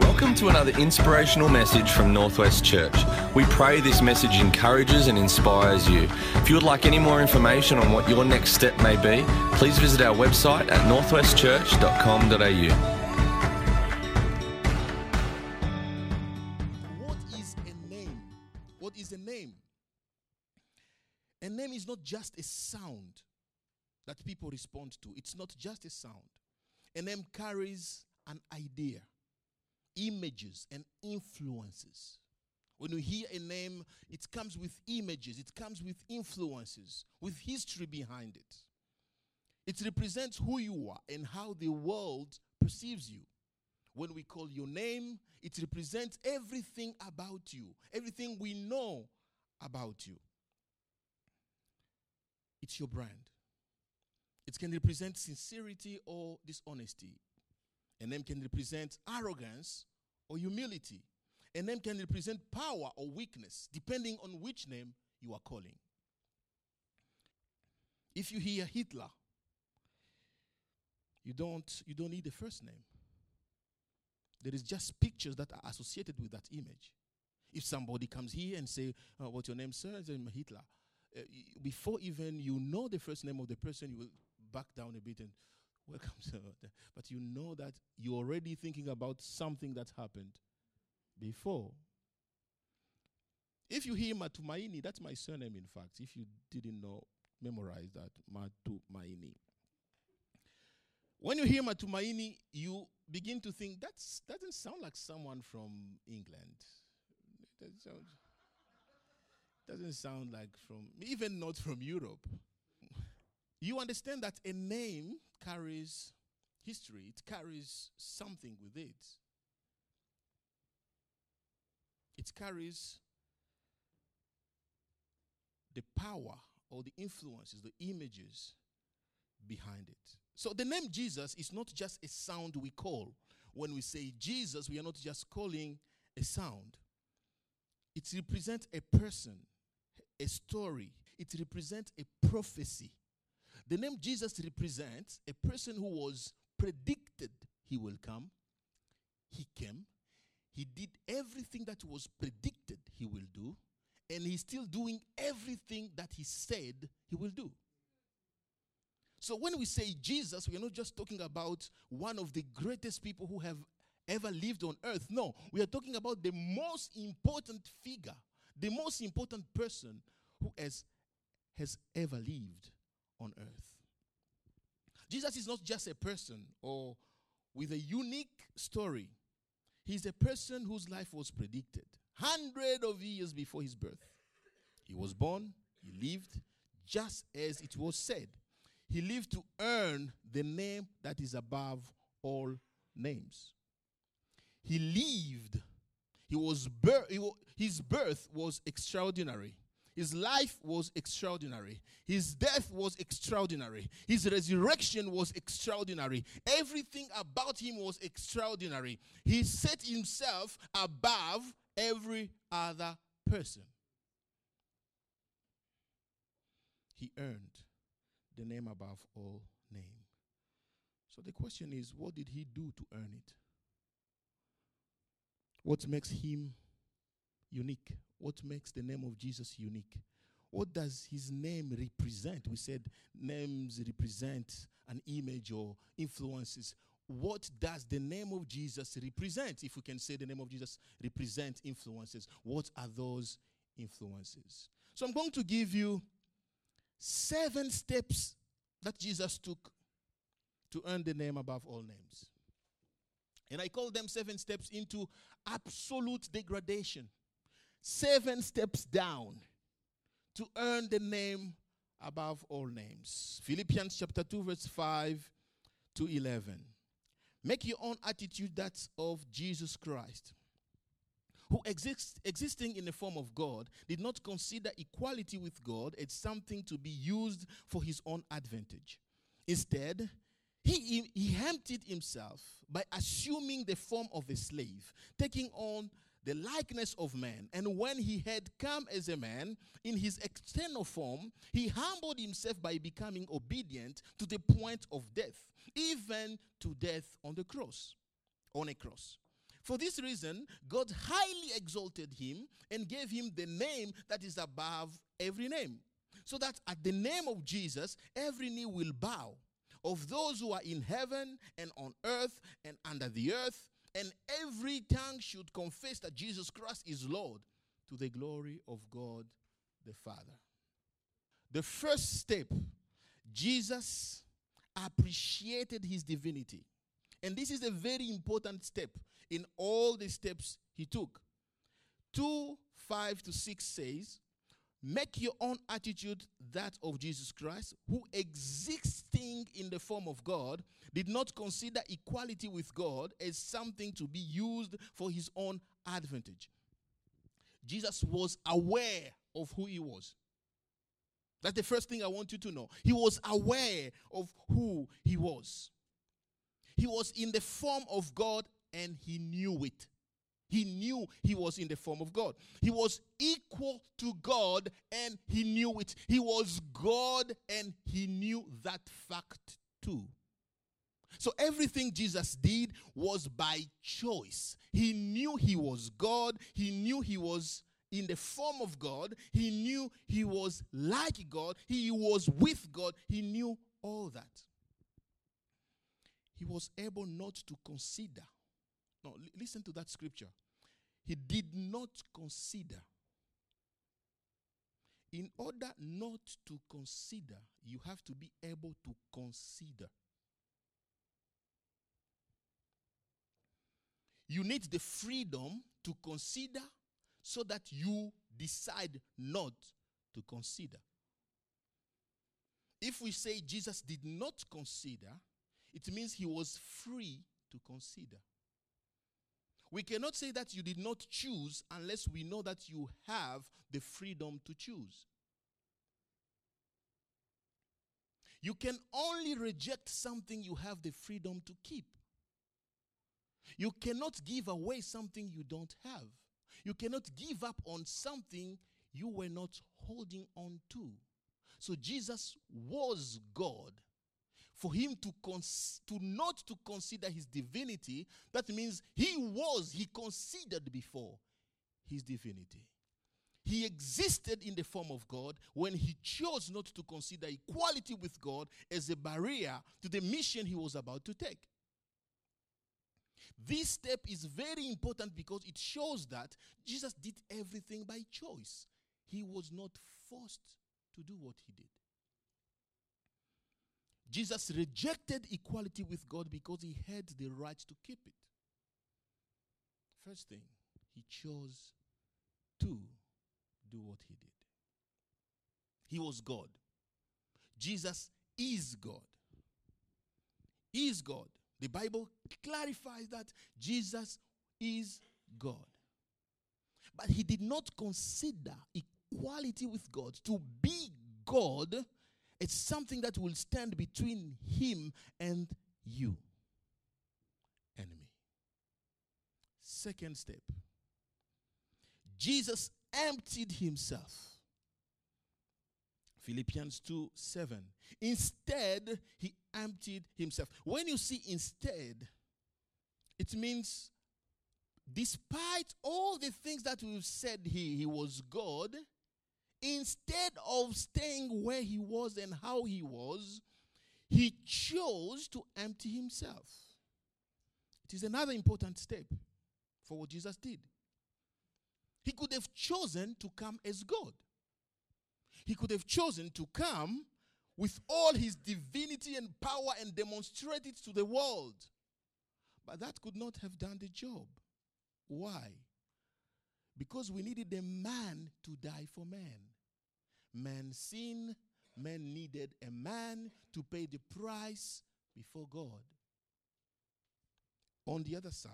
Welcome to another inspirational message from Northwest Church. We pray this message encourages and inspires you. If you would like any more information on what your next step may be, please visit our website at northwestchurch.com.au. What is a name? What is a name? A name is not just a sound that people respond to, it's not just a sound. A name carries an idea, images, and influences. When you hear a name, it comes with images, it comes with influences, with history behind it. It represents who you are and how the world perceives you. When we call your name, it represents everything about you, everything we know about you. It's your brand. It can represent sincerity or dishonesty. A name can represent arrogance or humility. A name can represent power or weakness, depending on which name you are calling. If you hear Hitler, you don't, you don't need the first name. There is just pictures that are associated with that image. If somebody comes here and say, uh, "What's your name, sir?" I say, Hitler. Uh, before even you know the first name of the person, you will back down a bit and welcome, sir. But you know that you're already thinking about something that happened before. If you hear Matumaini, that's my surname, in fact. If you didn't know, memorize that Matumaini. When you hear Matumaini, you begin to think that doesn't sound like someone from England. It doesn't sound, doesn't sound like from, even not from Europe. You understand that a name carries history, it carries something with it. It carries the power or the influences, the images behind it. So the name Jesus is not just a sound we call. When we say Jesus, we are not just calling a sound. It represents a person, a story. It represents a prophecy. The name Jesus represents a person who was predicted he will come. He came. He did everything that was predicted he will do. And he's still doing everything that he said he will do. So when we say Jesus, we are not just talking about one of the greatest people who have ever lived on earth. No, we are talking about the most important figure, the most important person who has, has ever lived on earth. Jesus is not just a person or with a unique story. He's a person whose life was predicted hundred of years before his birth. He was born, he lived just as it was said. He lived to earn the name that is above all names. He lived. He was wa- his birth was extraordinary. His life was extraordinary. His death was extraordinary. His resurrection was extraordinary. Everything about him was extraordinary. He set himself above every other person. He earned the name above all name. So the question is what did he do to earn it? What makes him unique? What makes the name of Jesus unique? What does his name represent? We said names represent an image or influences. What does the name of Jesus represent? If we can say the name of Jesus represent influences, what are those influences? So I'm going to give you seven steps that Jesus took to earn the name above all names. And I call them seven steps into absolute degradation. Seven steps down to earn the name above all names. Philippians chapter 2, verse 5 to 11. Make your own attitude that of Jesus Christ, who exist, existing in the form of God, did not consider equality with God as something to be used for his own advantage. Instead, he, he emptied himself by assuming the form of a slave, taking on the likeness of man. And when he had come as a man in his external form, he humbled himself by becoming obedient to the point of death, even to death on the cross, on a cross. For this reason, God highly exalted him and gave him the name that is above every name, so that at the name of Jesus, every knee will bow of those who are in heaven and on earth and under the earth, and every tongue should confess that Jesus Christ is Lord to the glory of God the Father. The first step, Jesus appreciated his divinity. And this is a very important step in all the steps he took. 2 5 to 6 says, Make your own attitude that of Jesus Christ, who existing in the form of God, did not consider equality with God as something to be used for his own advantage. Jesus was aware of who he was. That's the first thing I want you to know. He was aware of who he was. He was in the form of God and he knew it. He knew he was in the form of God. He was equal to God and he knew it. He was God and he knew that fact too. So everything Jesus did was by choice. He knew he was God, he knew he was in the form of God, he knew he was like God, he was with God, he knew all that. He was able not to consider now, listen to that scripture. He did not consider. In order not to consider, you have to be able to consider. You need the freedom to consider so that you decide not to consider. If we say Jesus did not consider, it means he was free to consider. We cannot say that you did not choose unless we know that you have the freedom to choose. You can only reject something you have the freedom to keep. You cannot give away something you don't have. You cannot give up on something you were not holding on to. So Jesus was God for him to, cons- to not to consider his divinity, that means he was, he considered before his divinity. He existed in the form of God when he chose not to consider equality with God as a barrier to the mission he was about to take. This step is very important because it shows that Jesus did everything by choice. He was not forced to do what he did. Jesus rejected equality with God because he had the right to keep it. First thing, he chose to do what he did. He was God. Jesus is God. Is God. The Bible clarifies that Jesus is God. But he did not consider equality with God to be God it's something that will stand between him and you, enemy. Second step Jesus emptied himself. Philippians 2 7. Instead, he emptied himself. When you see instead, it means despite all the things that we've said he, he was God, Instead of staying where he was and how he was, he chose to empty himself. It is another important step for what Jesus did. He could have chosen to come as God. He could have chosen to come with all his divinity and power and demonstrate it to the world. But that could not have done the job. Why? Because we needed a man to die for man. Man sinned, man needed a man to pay the price before God. On the other side,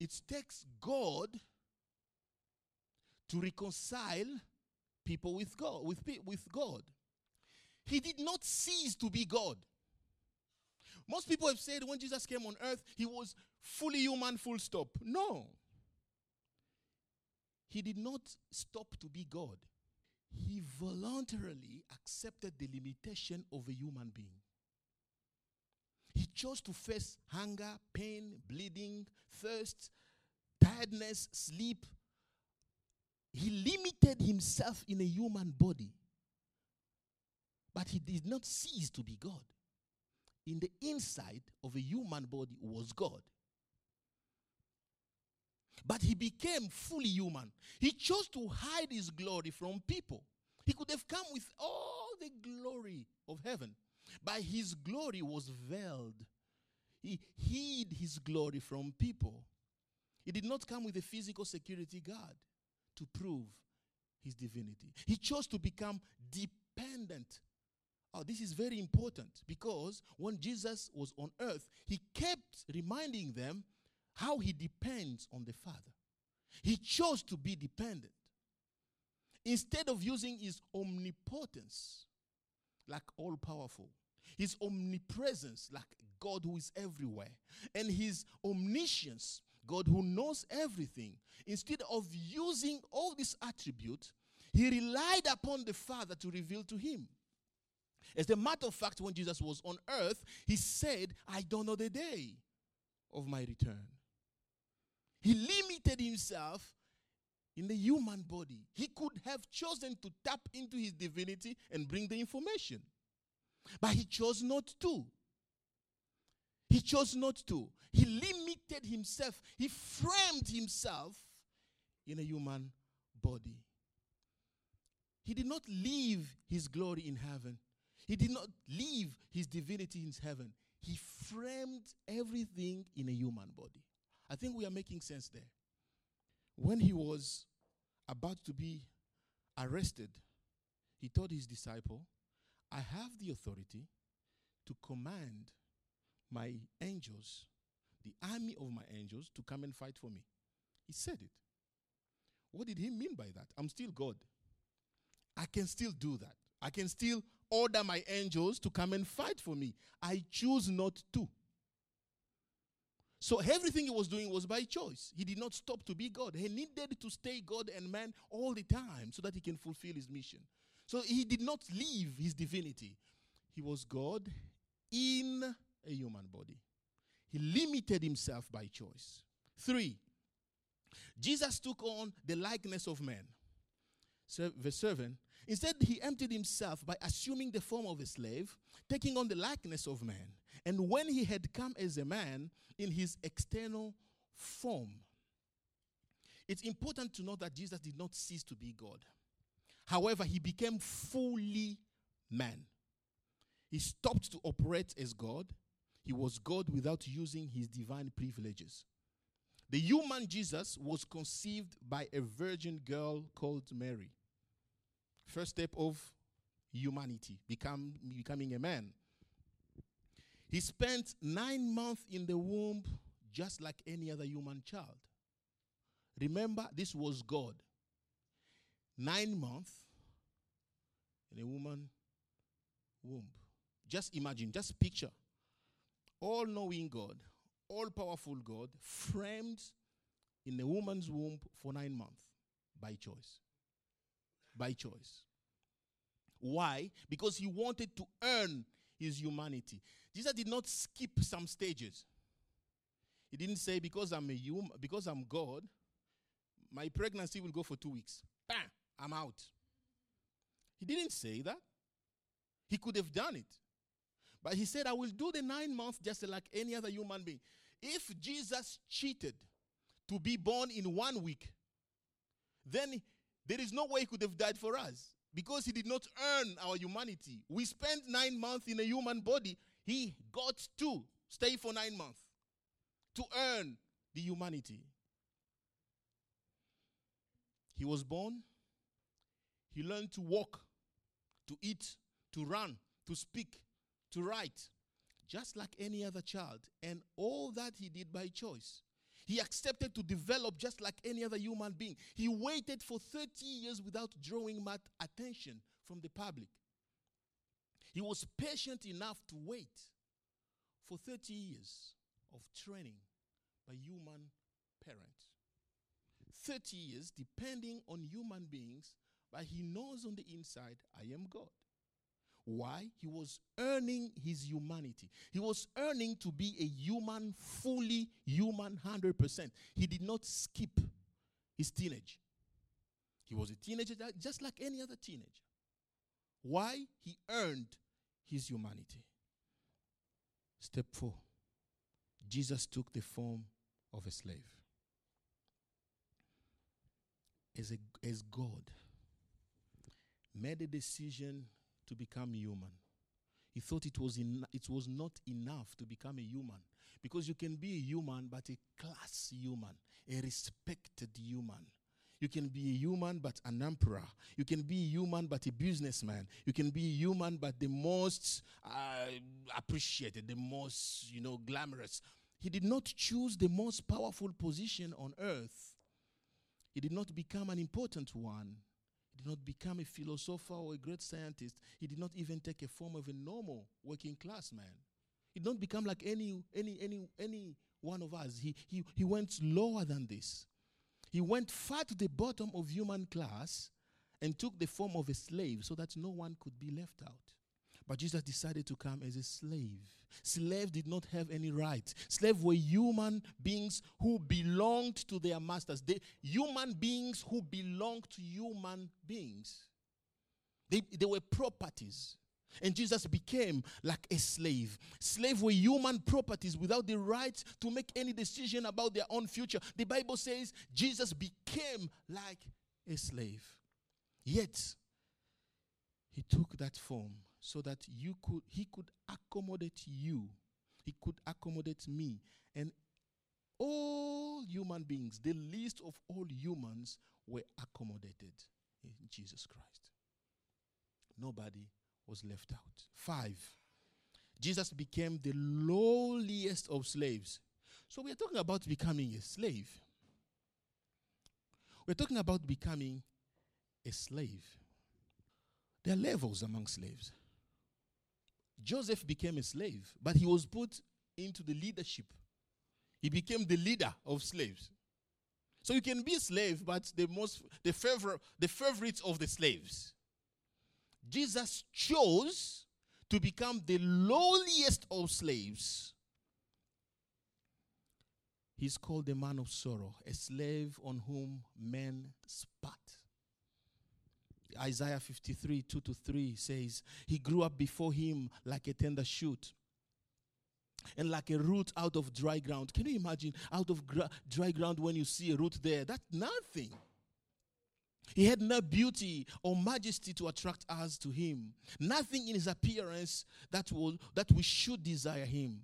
it takes God to reconcile people with God, with, with God. He did not cease to be God. Most people have said when Jesus came on earth, he was fully human, full stop. No. He did not stop to be God he voluntarily accepted the limitation of a human being. He chose to face hunger, pain, bleeding, thirst, tiredness, sleep. He limited himself in a human body. But he did not cease to be God. In the inside of a human body was God. But he became fully human. He chose to hide his glory from people. He could have come with all the glory of heaven, but his glory was veiled. He hid his glory from people. He did not come with a physical security guard to prove his divinity. He chose to become dependent. Oh, this is very important because when Jesus was on earth, he kept reminding them how he depends on the Father. He chose to be dependent. Instead of using his omnipotence, like all powerful, his omnipresence, like God who is everywhere, and his omniscience, God who knows everything, instead of using all these attributes, he relied upon the Father to reveal to him. As a matter of fact, when Jesus was on earth, he said, I don't know the day of my return. He limited himself in the human body. He could have chosen to tap into his divinity and bring the information, but he chose not to. He chose not to. He limited himself, he framed himself in a human body. He did not leave his glory in heaven. He did not leave his divinity in heaven. He framed everything in a human body. I think we are making sense there. When he was about to be arrested, he told his disciple, I have the authority to command my angels, the army of my angels, to come and fight for me. He said it. What did he mean by that? I'm still God. I can still do that. I can still order my angels to come and fight for me. I choose not to. So everything he was doing was by choice. He did not stop to be God. He needed to stay God and man all the time so that he can fulfill his mission. So he did not leave his divinity. He was God in a human body. He limited himself by choice. Three, Jesus took on the likeness of man. So, verse 7 Instead, he emptied himself by assuming the form of a slave, taking on the likeness of man. And when he had come as a man in his external form, it's important to note that Jesus did not cease to be God. However, he became fully man. He stopped to operate as God. He was God without using his divine privileges. The human Jesus was conceived by a virgin girl called Mary. First step of humanity, become, becoming a man. He spent nine months in the womb just like any other human child. Remember, this was God. Nine months in a woman womb. Just imagine, just picture. All knowing God, all powerful God, framed in a woman's womb for nine months by choice. By choice. Why? Because he wanted to earn his humanity. Jesus did not skip some stages. He didn't say, because I'm a human, because I'm God, my pregnancy will go for two weeks. Bam, I'm out. He didn't say that. He could have done it. But he said, I will do the nine months just like any other human being. If Jesus cheated to be born in one week, then there is no way he could have died for us because he did not earn our humanity. We spent nine months in a human body. He got to stay for nine months to earn the humanity. He was born. He learned to walk, to eat, to run, to speak, to write, just like any other child. And all that he did by choice. He accepted to develop just like any other human being. He waited for 30 years without drawing much attention from the public. He was patient enough to wait for 30 years of training by human parents. 30 years depending on human beings, but he knows on the inside, I am God. Why? He was earning his humanity. He was earning to be a human, fully human, 100%. He did not skip his teenage. He was a teenager just like any other teenager. Why? He earned his humanity. Step four Jesus took the form of a slave. As, a, as God made a decision to become human, he thought it was, in, it was not enough to become a human because you can be a human, but a class human, a respected human, you can be a human but an emperor. You can be a human but a businessman. You can be a human but the most uh, appreciated, the most, you know, glamorous. He did not choose the most powerful position on earth. He did not become an important one. Did not become a philosopher or a great scientist. He did not even take a form of a normal working class man. He did not become like any any any any one of us. He he he went lower than this. He went far to the bottom of human class and took the form of a slave so that no one could be left out. But Jesus decided to come as a slave. Slaves did not have any rights. Slaves were human beings who belonged to their masters. They human beings who belonged to human beings. They, they were properties. And Jesus became like a slave. Slaves were human properties without the right to make any decision about their own future. The Bible says Jesus became like a slave. Yet, he took that form so that you could he could accommodate you. He could accommodate me and all human beings, the least of all humans were accommodated in Jesus Christ. Nobody was left out. Five, Jesus became the lowliest of slaves. So we're talking about becoming a slave. We're talking about becoming a slave. There are levels among slaves. Joseph became a slave, but he was put into the leadership. He became the leader of slaves. So you can be a slave, but the most the favorite the favorites of the slaves. Jesus chose to become the lowliest of slaves. He's called the man of sorrow, a slave on whom men spat. Isaiah 53, 2 to 3 says, He grew up before him like a tender shoot and like a root out of dry ground. Can you imagine out of gra- dry ground when you see a root there? That's nothing. He had no beauty or majesty to attract us to him. Nothing in his appearance that, will, that we should desire him.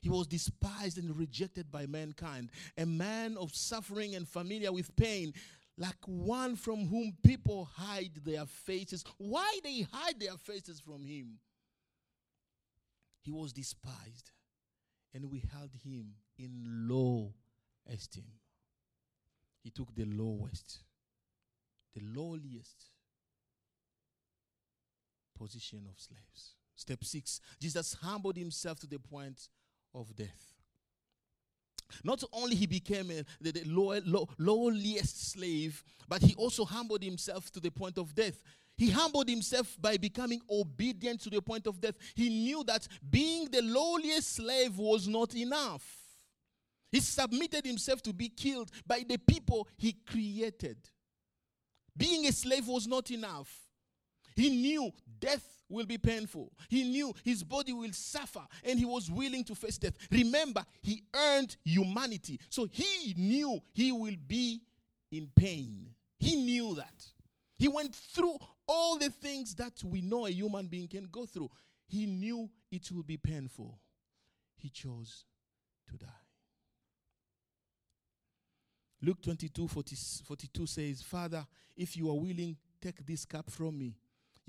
He was despised and rejected by mankind, a man of suffering and familiar with pain, like one from whom people hide their faces. Why they hide their faces from him? He was despised, and we held him in low esteem. He took the lowest the lowliest position of slaves. Step six Jesus humbled himself to the point of death. Not only he became a, the, the low, low, lowliest slave, but he also humbled himself to the point of death. He humbled himself by becoming obedient to the point of death. He knew that being the lowliest slave was not enough. He submitted himself to be killed by the people he created. Being a slave was not enough. He knew death will be painful. He knew his body will suffer and he was willing to face death. Remember, he earned humanity. So he knew he will be in pain. He knew that. He went through all the things that we know a human being can go through. He knew it will be painful. He chose to die. Luke 22 40, 42 says, Father, if you are willing, take this cup from me.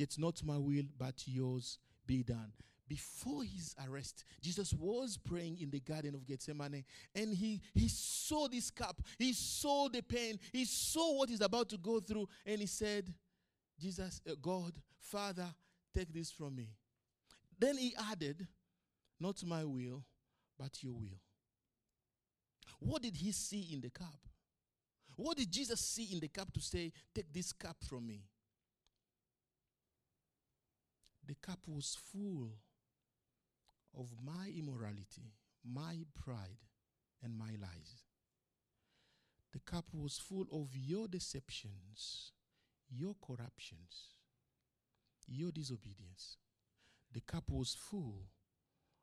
Yet not my will, but yours be done. Before his arrest, Jesus was praying in the Garden of Gethsemane and he, he saw this cup. He saw the pain. He saw what he's about to go through. And he said, Jesus, uh, God, Father, take this from me. Then he added, Not my will, but your will. What did he see in the cup? What did Jesus see in the cup to say, Take this cup from me? The cup was full of my immorality, my pride, and my lies. The cup was full of your deceptions, your corruptions, your disobedience. The cup was full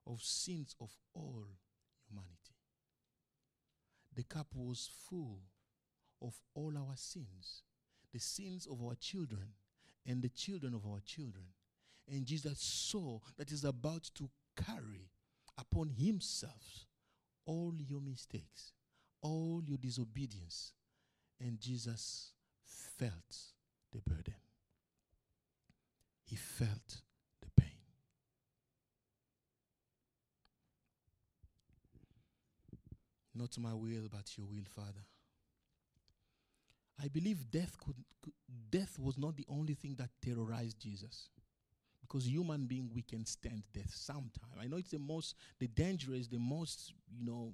of sins of all humanity. The cup was full of all our sins, the sins of our children and the children of our children. And Jesus saw that he's about to carry upon himself all your mistakes, all your disobedience. And Jesus felt the burden. He felt the pain. Not my will, but your will, Father. I believe death could, could, death was not the only thing that terrorized Jesus. Because human being we can stand death sometime. I know it's the most the dangerous, the most, you know,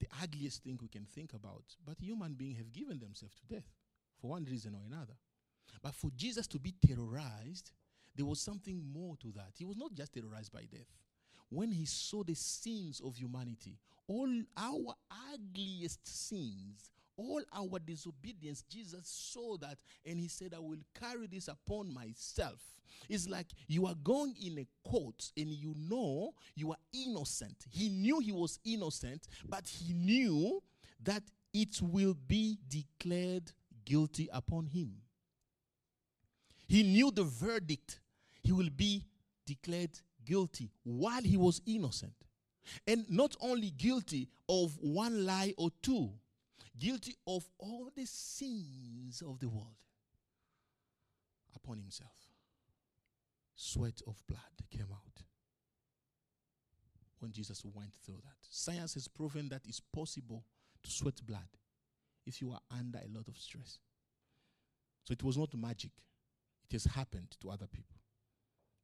the ugliest thing we can think about. But human beings have given themselves to death for one reason or another. But for Jesus to be terrorized, there was something more to that. He was not just terrorized by death. When he saw the sins of humanity, all our ugliest sins, all our disobedience, Jesus saw that and he said, I will carry this upon myself. It's like you are going in a court and you know you are innocent. He knew he was innocent, but he knew that it will be declared guilty upon him. He knew the verdict. He will be declared guilty while he was innocent. And not only guilty of one lie or two, guilty of all the sins of the world upon himself. Sweat of blood came out when Jesus went through that. Science has proven that it's possible to sweat blood if you are under a lot of stress. So it was not magic, it has happened to other people,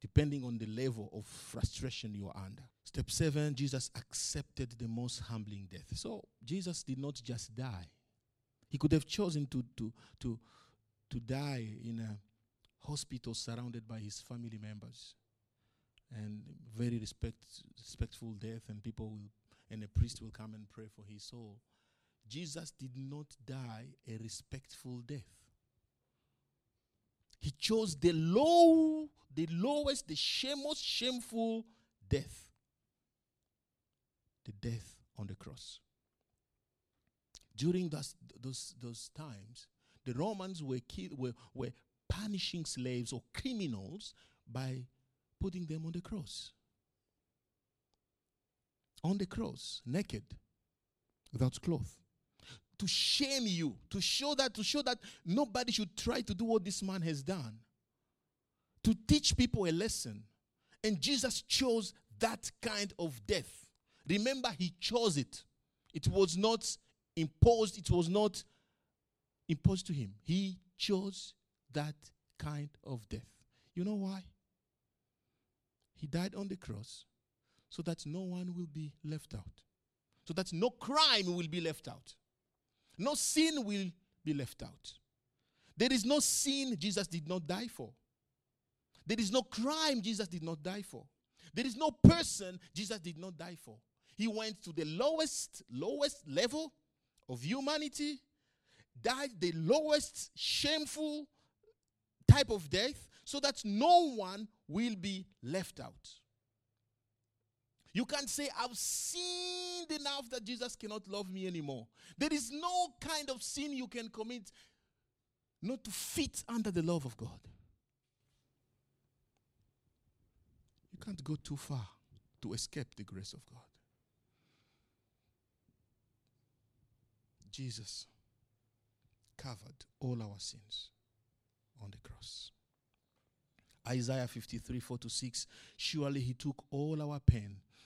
depending on the level of frustration you are under. Step seven Jesus accepted the most humbling death. So Jesus did not just die, he could have chosen to, to, to, to die in a hospital surrounded by his family members and very respect, respectful death and people will and a priest will come and pray for his soul jesus did not die a respectful death he chose the low the lowest the most shameful death the death on the cross during those, those, those times the romans were, ki- were, were punishing slaves or criminals by putting them on the cross. On the cross, naked, without cloth. To shame you, to show that, to show that nobody should try to do what this man has done. To teach people a lesson. And Jesus chose that kind of death. Remember, he chose it. It was not imposed, it was not imposed to him. He chose that kind of death. You know why? He died on the cross so that no one will be left out, so that no crime will be left out, no sin will be left out. There is no sin Jesus did not die for. There is no crime Jesus did not die for. There is no person Jesus did not die for. He went to the lowest, lowest level of humanity, died the lowest shameful type of death, so that no one will be left out. You can't say, I've sinned enough that Jesus cannot love me anymore. There is no kind of sin you can commit not to fit under the love of God. You can't go too far to escape the grace of God. Jesus covered all our sins on the cross. Isaiah 53 4 to 6 Surely he took all our pain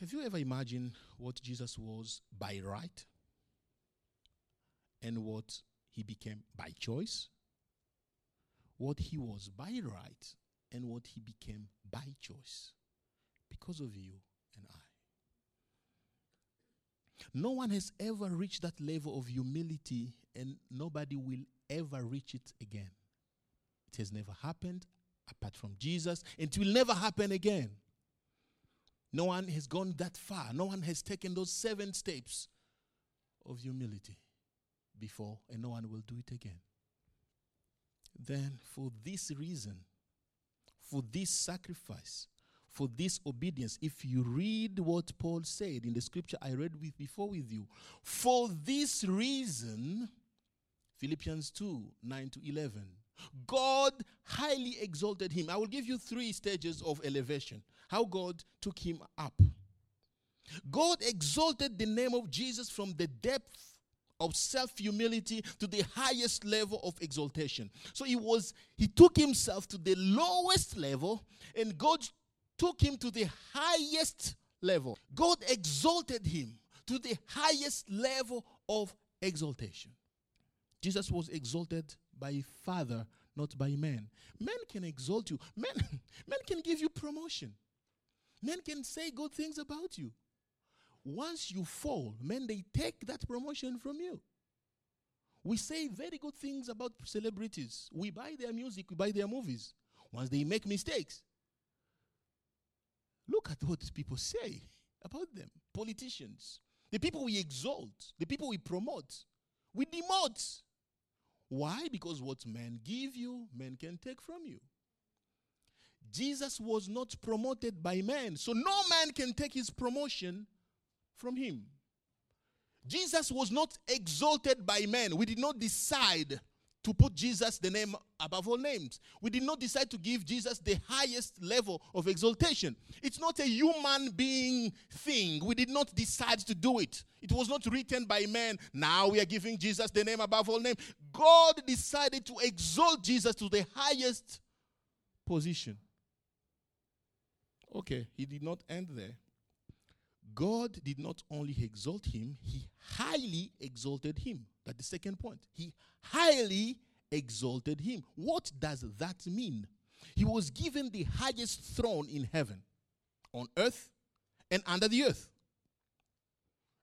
Have you ever imagined what Jesus was by right and what he became by choice? What he was by right and what he became by choice because of you and I. No one has ever reached that level of humility, and nobody will ever reach it again. It has never happened apart from Jesus, and it will never happen again. No one has gone that far. No one has taken those seven steps of humility before, and no one will do it again. Then, for this reason, for this sacrifice, for this obedience, if you read what Paul said in the scripture I read with before with you, for this reason, Philippians 2 9 to 11, God highly exalted him. I will give you three stages of elevation. How God took him up. God exalted the name of Jesus from the depth of self humility to the highest level of exaltation. So he was he took himself to the lowest level and God took him to the highest level. God exalted him to the highest level of exaltation. Jesus was exalted by Father, not by men. Men can exalt you. Men, men can give you promotion. Men can say good things about you. Once you fall, men, they take that promotion from you. We say very good things about celebrities. We buy their music, we buy their movies. Once they make mistakes, look at what people say about them. Politicians, the people we exalt, the people we promote, we demote. Why? Because what men give you, men can take from you. Jesus was not promoted by man, so no man can take his promotion from him. Jesus was not exalted by men. We did not decide to put Jesus the name above all names. We did not decide to give Jesus the highest level of exaltation. It's not a human being thing. We did not decide to do it. It was not written by man. Now we are giving Jesus the name above all names. God decided to exalt Jesus to the highest position. Okay, he did not end there. God did not only exalt him, he highly exalted him. That's the second point. He highly exalted him. What does that mean? He was given the highest throne in heaven, on earth, and under the earth.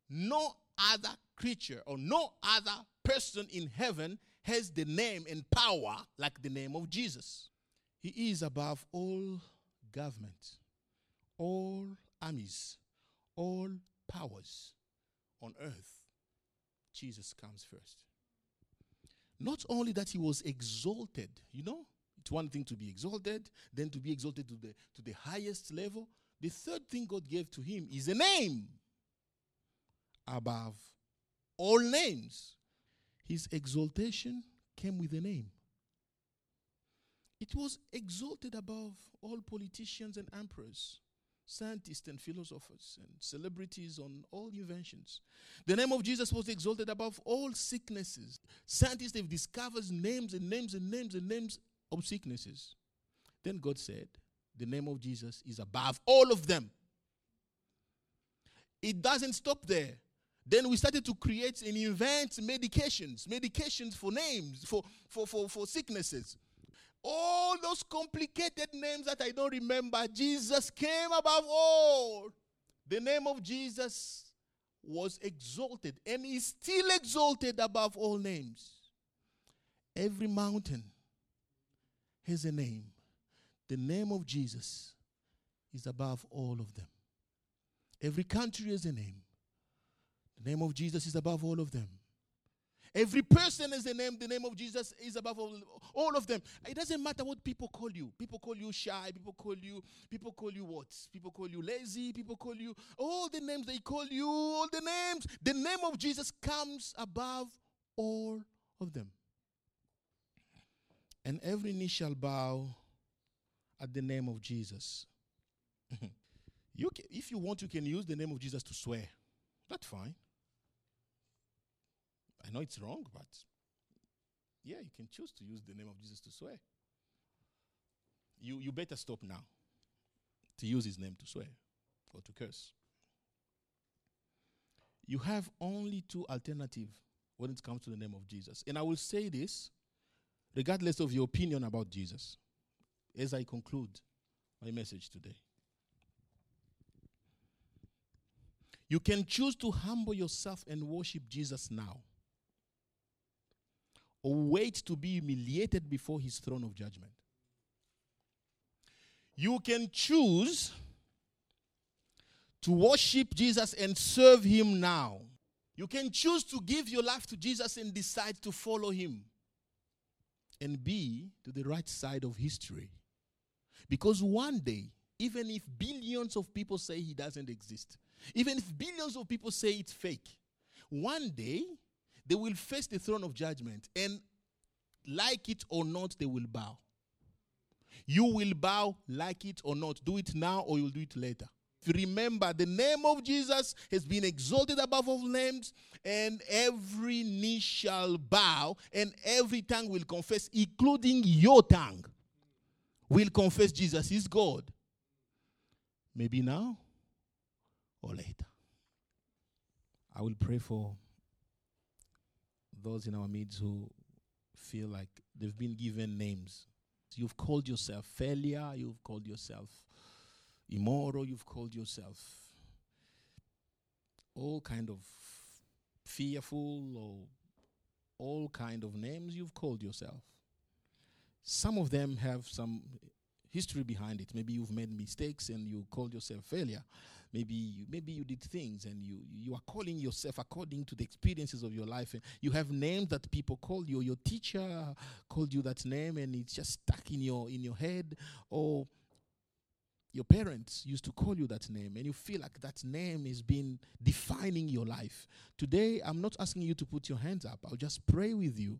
No other creature or no other person in heaven has the name and power like the name of Jesus. He is above all government all armies, all powers on earth, Jesus comes first. Not only that he was exalted, you know, it's one thing to be exalted, then to be exalted to the to the highest level. The third thing God gave to him is a name above all names. His exaltation came with a name. It was exalted above all politicians and emperors scientists and philosophers and celebrities on all inventions. The name of Jesus was exalted above all sicknesses. Scientists have discovered names and names and names and names of sicknesses. Then God said, The name of Jesus is above all of them. It doesn't stop there. Then we started to create and invent medications, medications for names, for, for, for, for sicknesses all those complicated names that I don't remember, Jesus came above all. The name of Jesus was exalted and is still exalted above all names. Every mountain has a name. The name of Jesus is above all of them. Every country has a name. The name of Jesus is above all of them. Every person has a name. The name of Jesus is above all, all of them. It doesn't matter what people call you. People call you shy. People call you. People call you what? People call you lazy. People call you all the names they call you. All the names. The name of Jesus comes above all of them. And every knee shall bow at the name of Jesus. you can, if you want, you can use the name of Jesus to swear. That's fine. I know it's wrong, but yeah, you can choose to use the name of Jesus to swear. you, you better stop now to use his name to swear or to curse. You have only two alternatives when it comes to the name of Jesus. And I will say this regardless of your opinion about Jesus as I conclude my message today. You can choose to humble yourself and worship Jesus now, or wait to be humiliated before his throne of judgment. You can choose to worship Jesus and serve him now. You can choose to give your life to Jesus and decide to follow him and be to the right side of history. Because one day, even if billions of people say he doesn't exist, even if billions of people say it's fake, one day they will face the throne of judgment and, like it or not, they will bow. You will bow, like it or not. Do it now or you'll do it later. Remember, the name of Jesus has been exalted above all names, and every knee shall bow, and every tongue will confess, including your tongue, will confess Jesus is God. Maybe now or later. I will pray for those in our midst who feel like they've been given names. You've called yourself failure, you've called yourself immoral, you've called yourself all kind of fearful or all kind of names you've called yourself. Some of them have some history behind it. Maybe you've made mistakes and you called yourself failure. Maybe you, maybe you did things and you you are calling yourself according to the experiences of your life. And you have names that people call you. Your teacher called you that name and it's just stuck in your in your head. Or your parents used to call you that name and you feel like that name has been defining your life. Today, I'm not asking you to put your hands up. I'll just pray with you